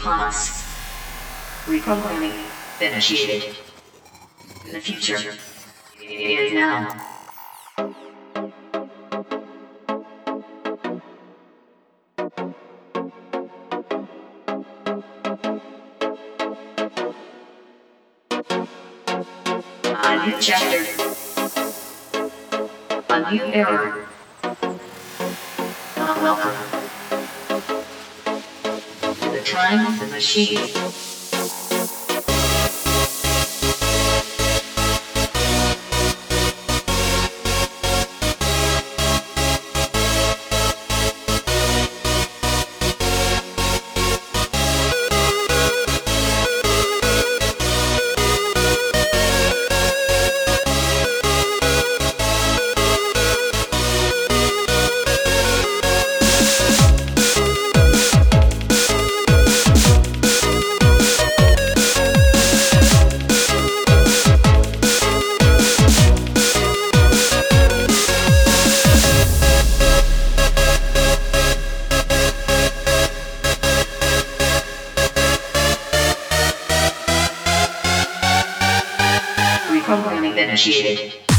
machine is upon us. Reprogramming initiated. The future time Reprogramming initiated.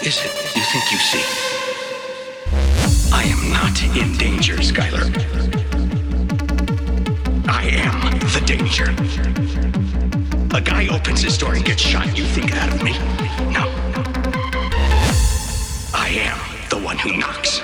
Is it you think you see? I am not in danger, Skyler. I am the danger. A guy opens his door and gets shot. You think that of me? No. I am the one who knocks.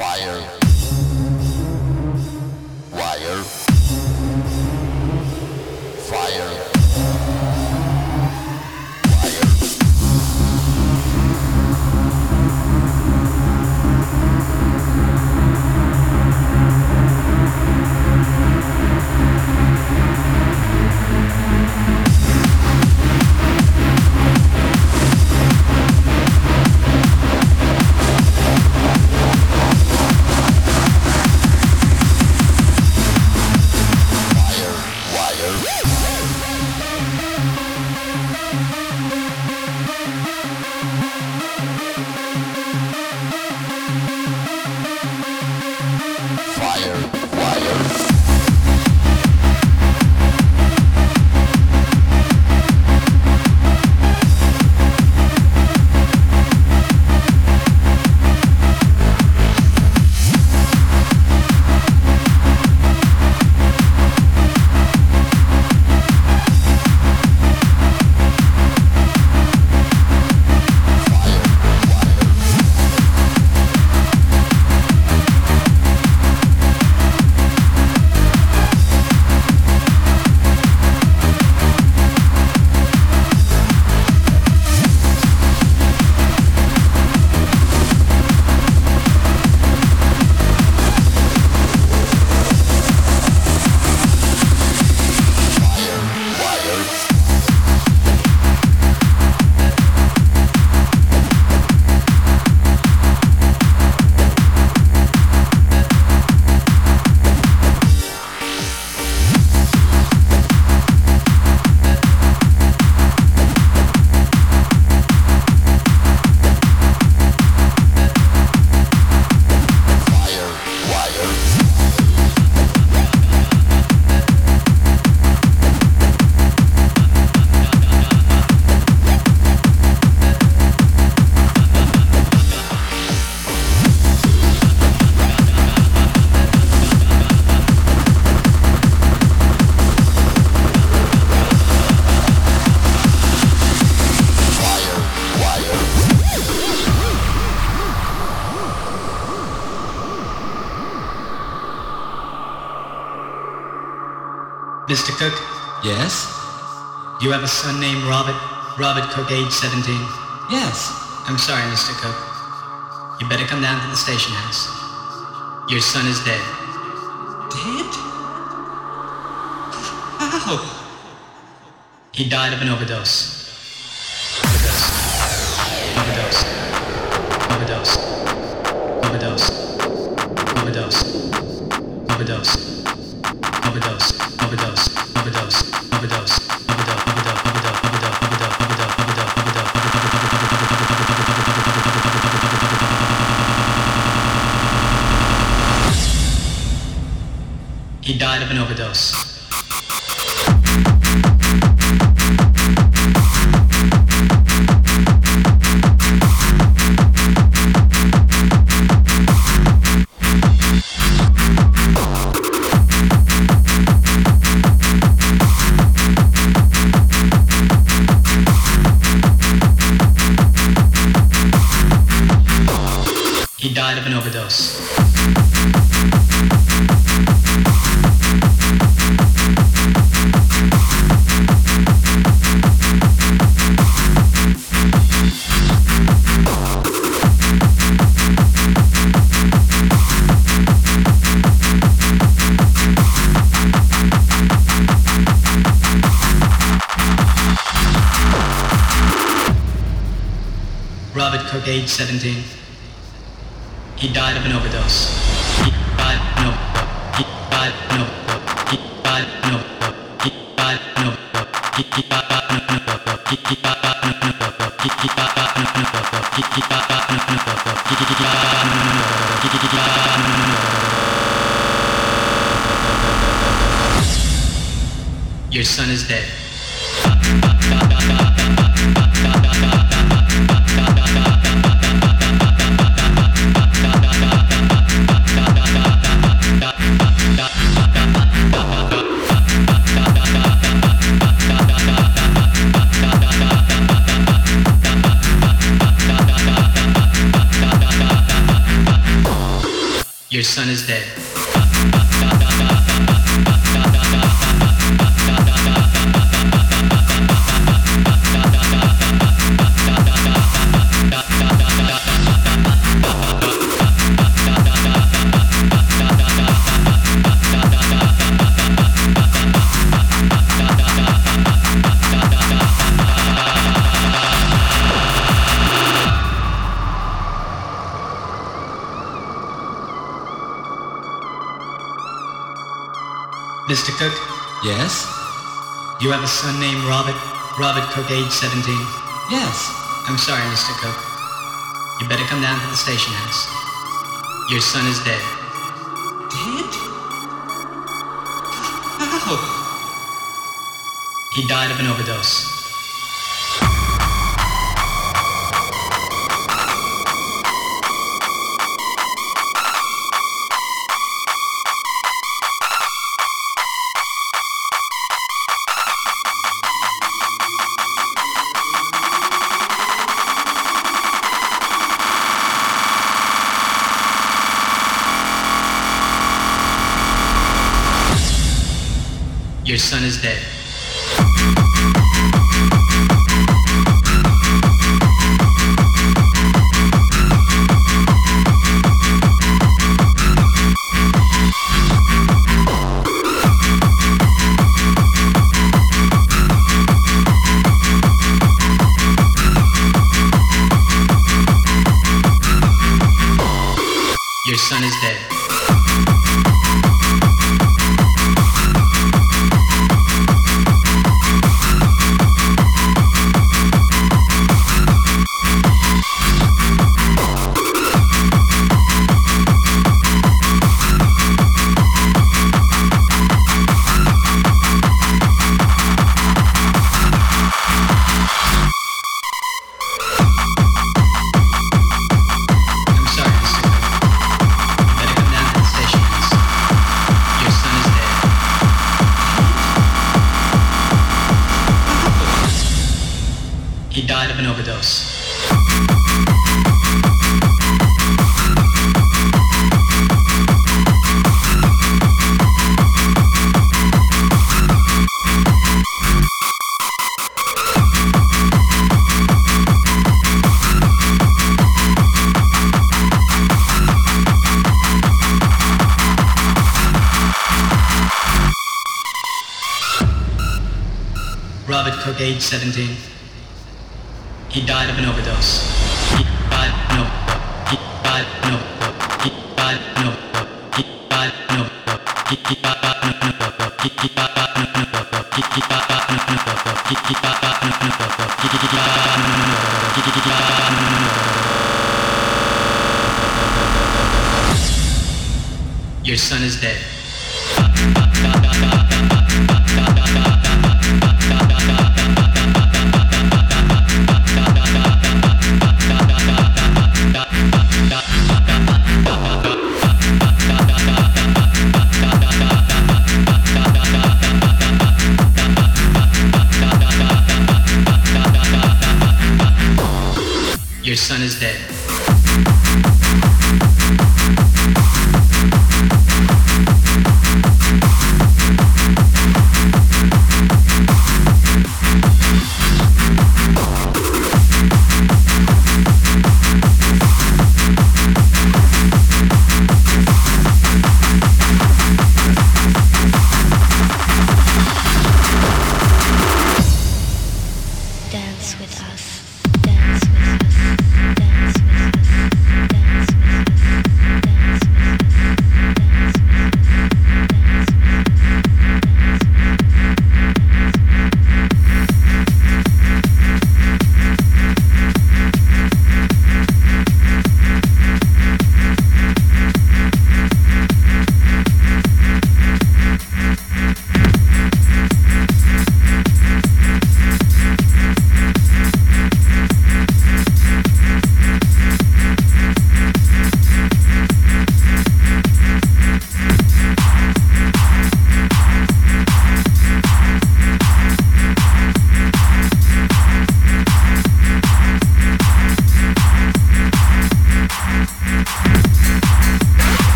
fire. You have a son named Robert? Robert Cook, age 17? Yes. I'm sorry, Mr. Cook. You better come down to the station house. Your son is dead. Dead? How? He died of an overdose. Overdose. He died of an overdose. Age 17. He died of an overdose. Robert Coke, age 17. Yes. I'm sorry, Mr. Coke. You better come down to the station house. Your son is dead. Dead? How? He died of an overdose. son is dead. 17. He died of an overdose.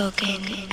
Cocaine, LSD,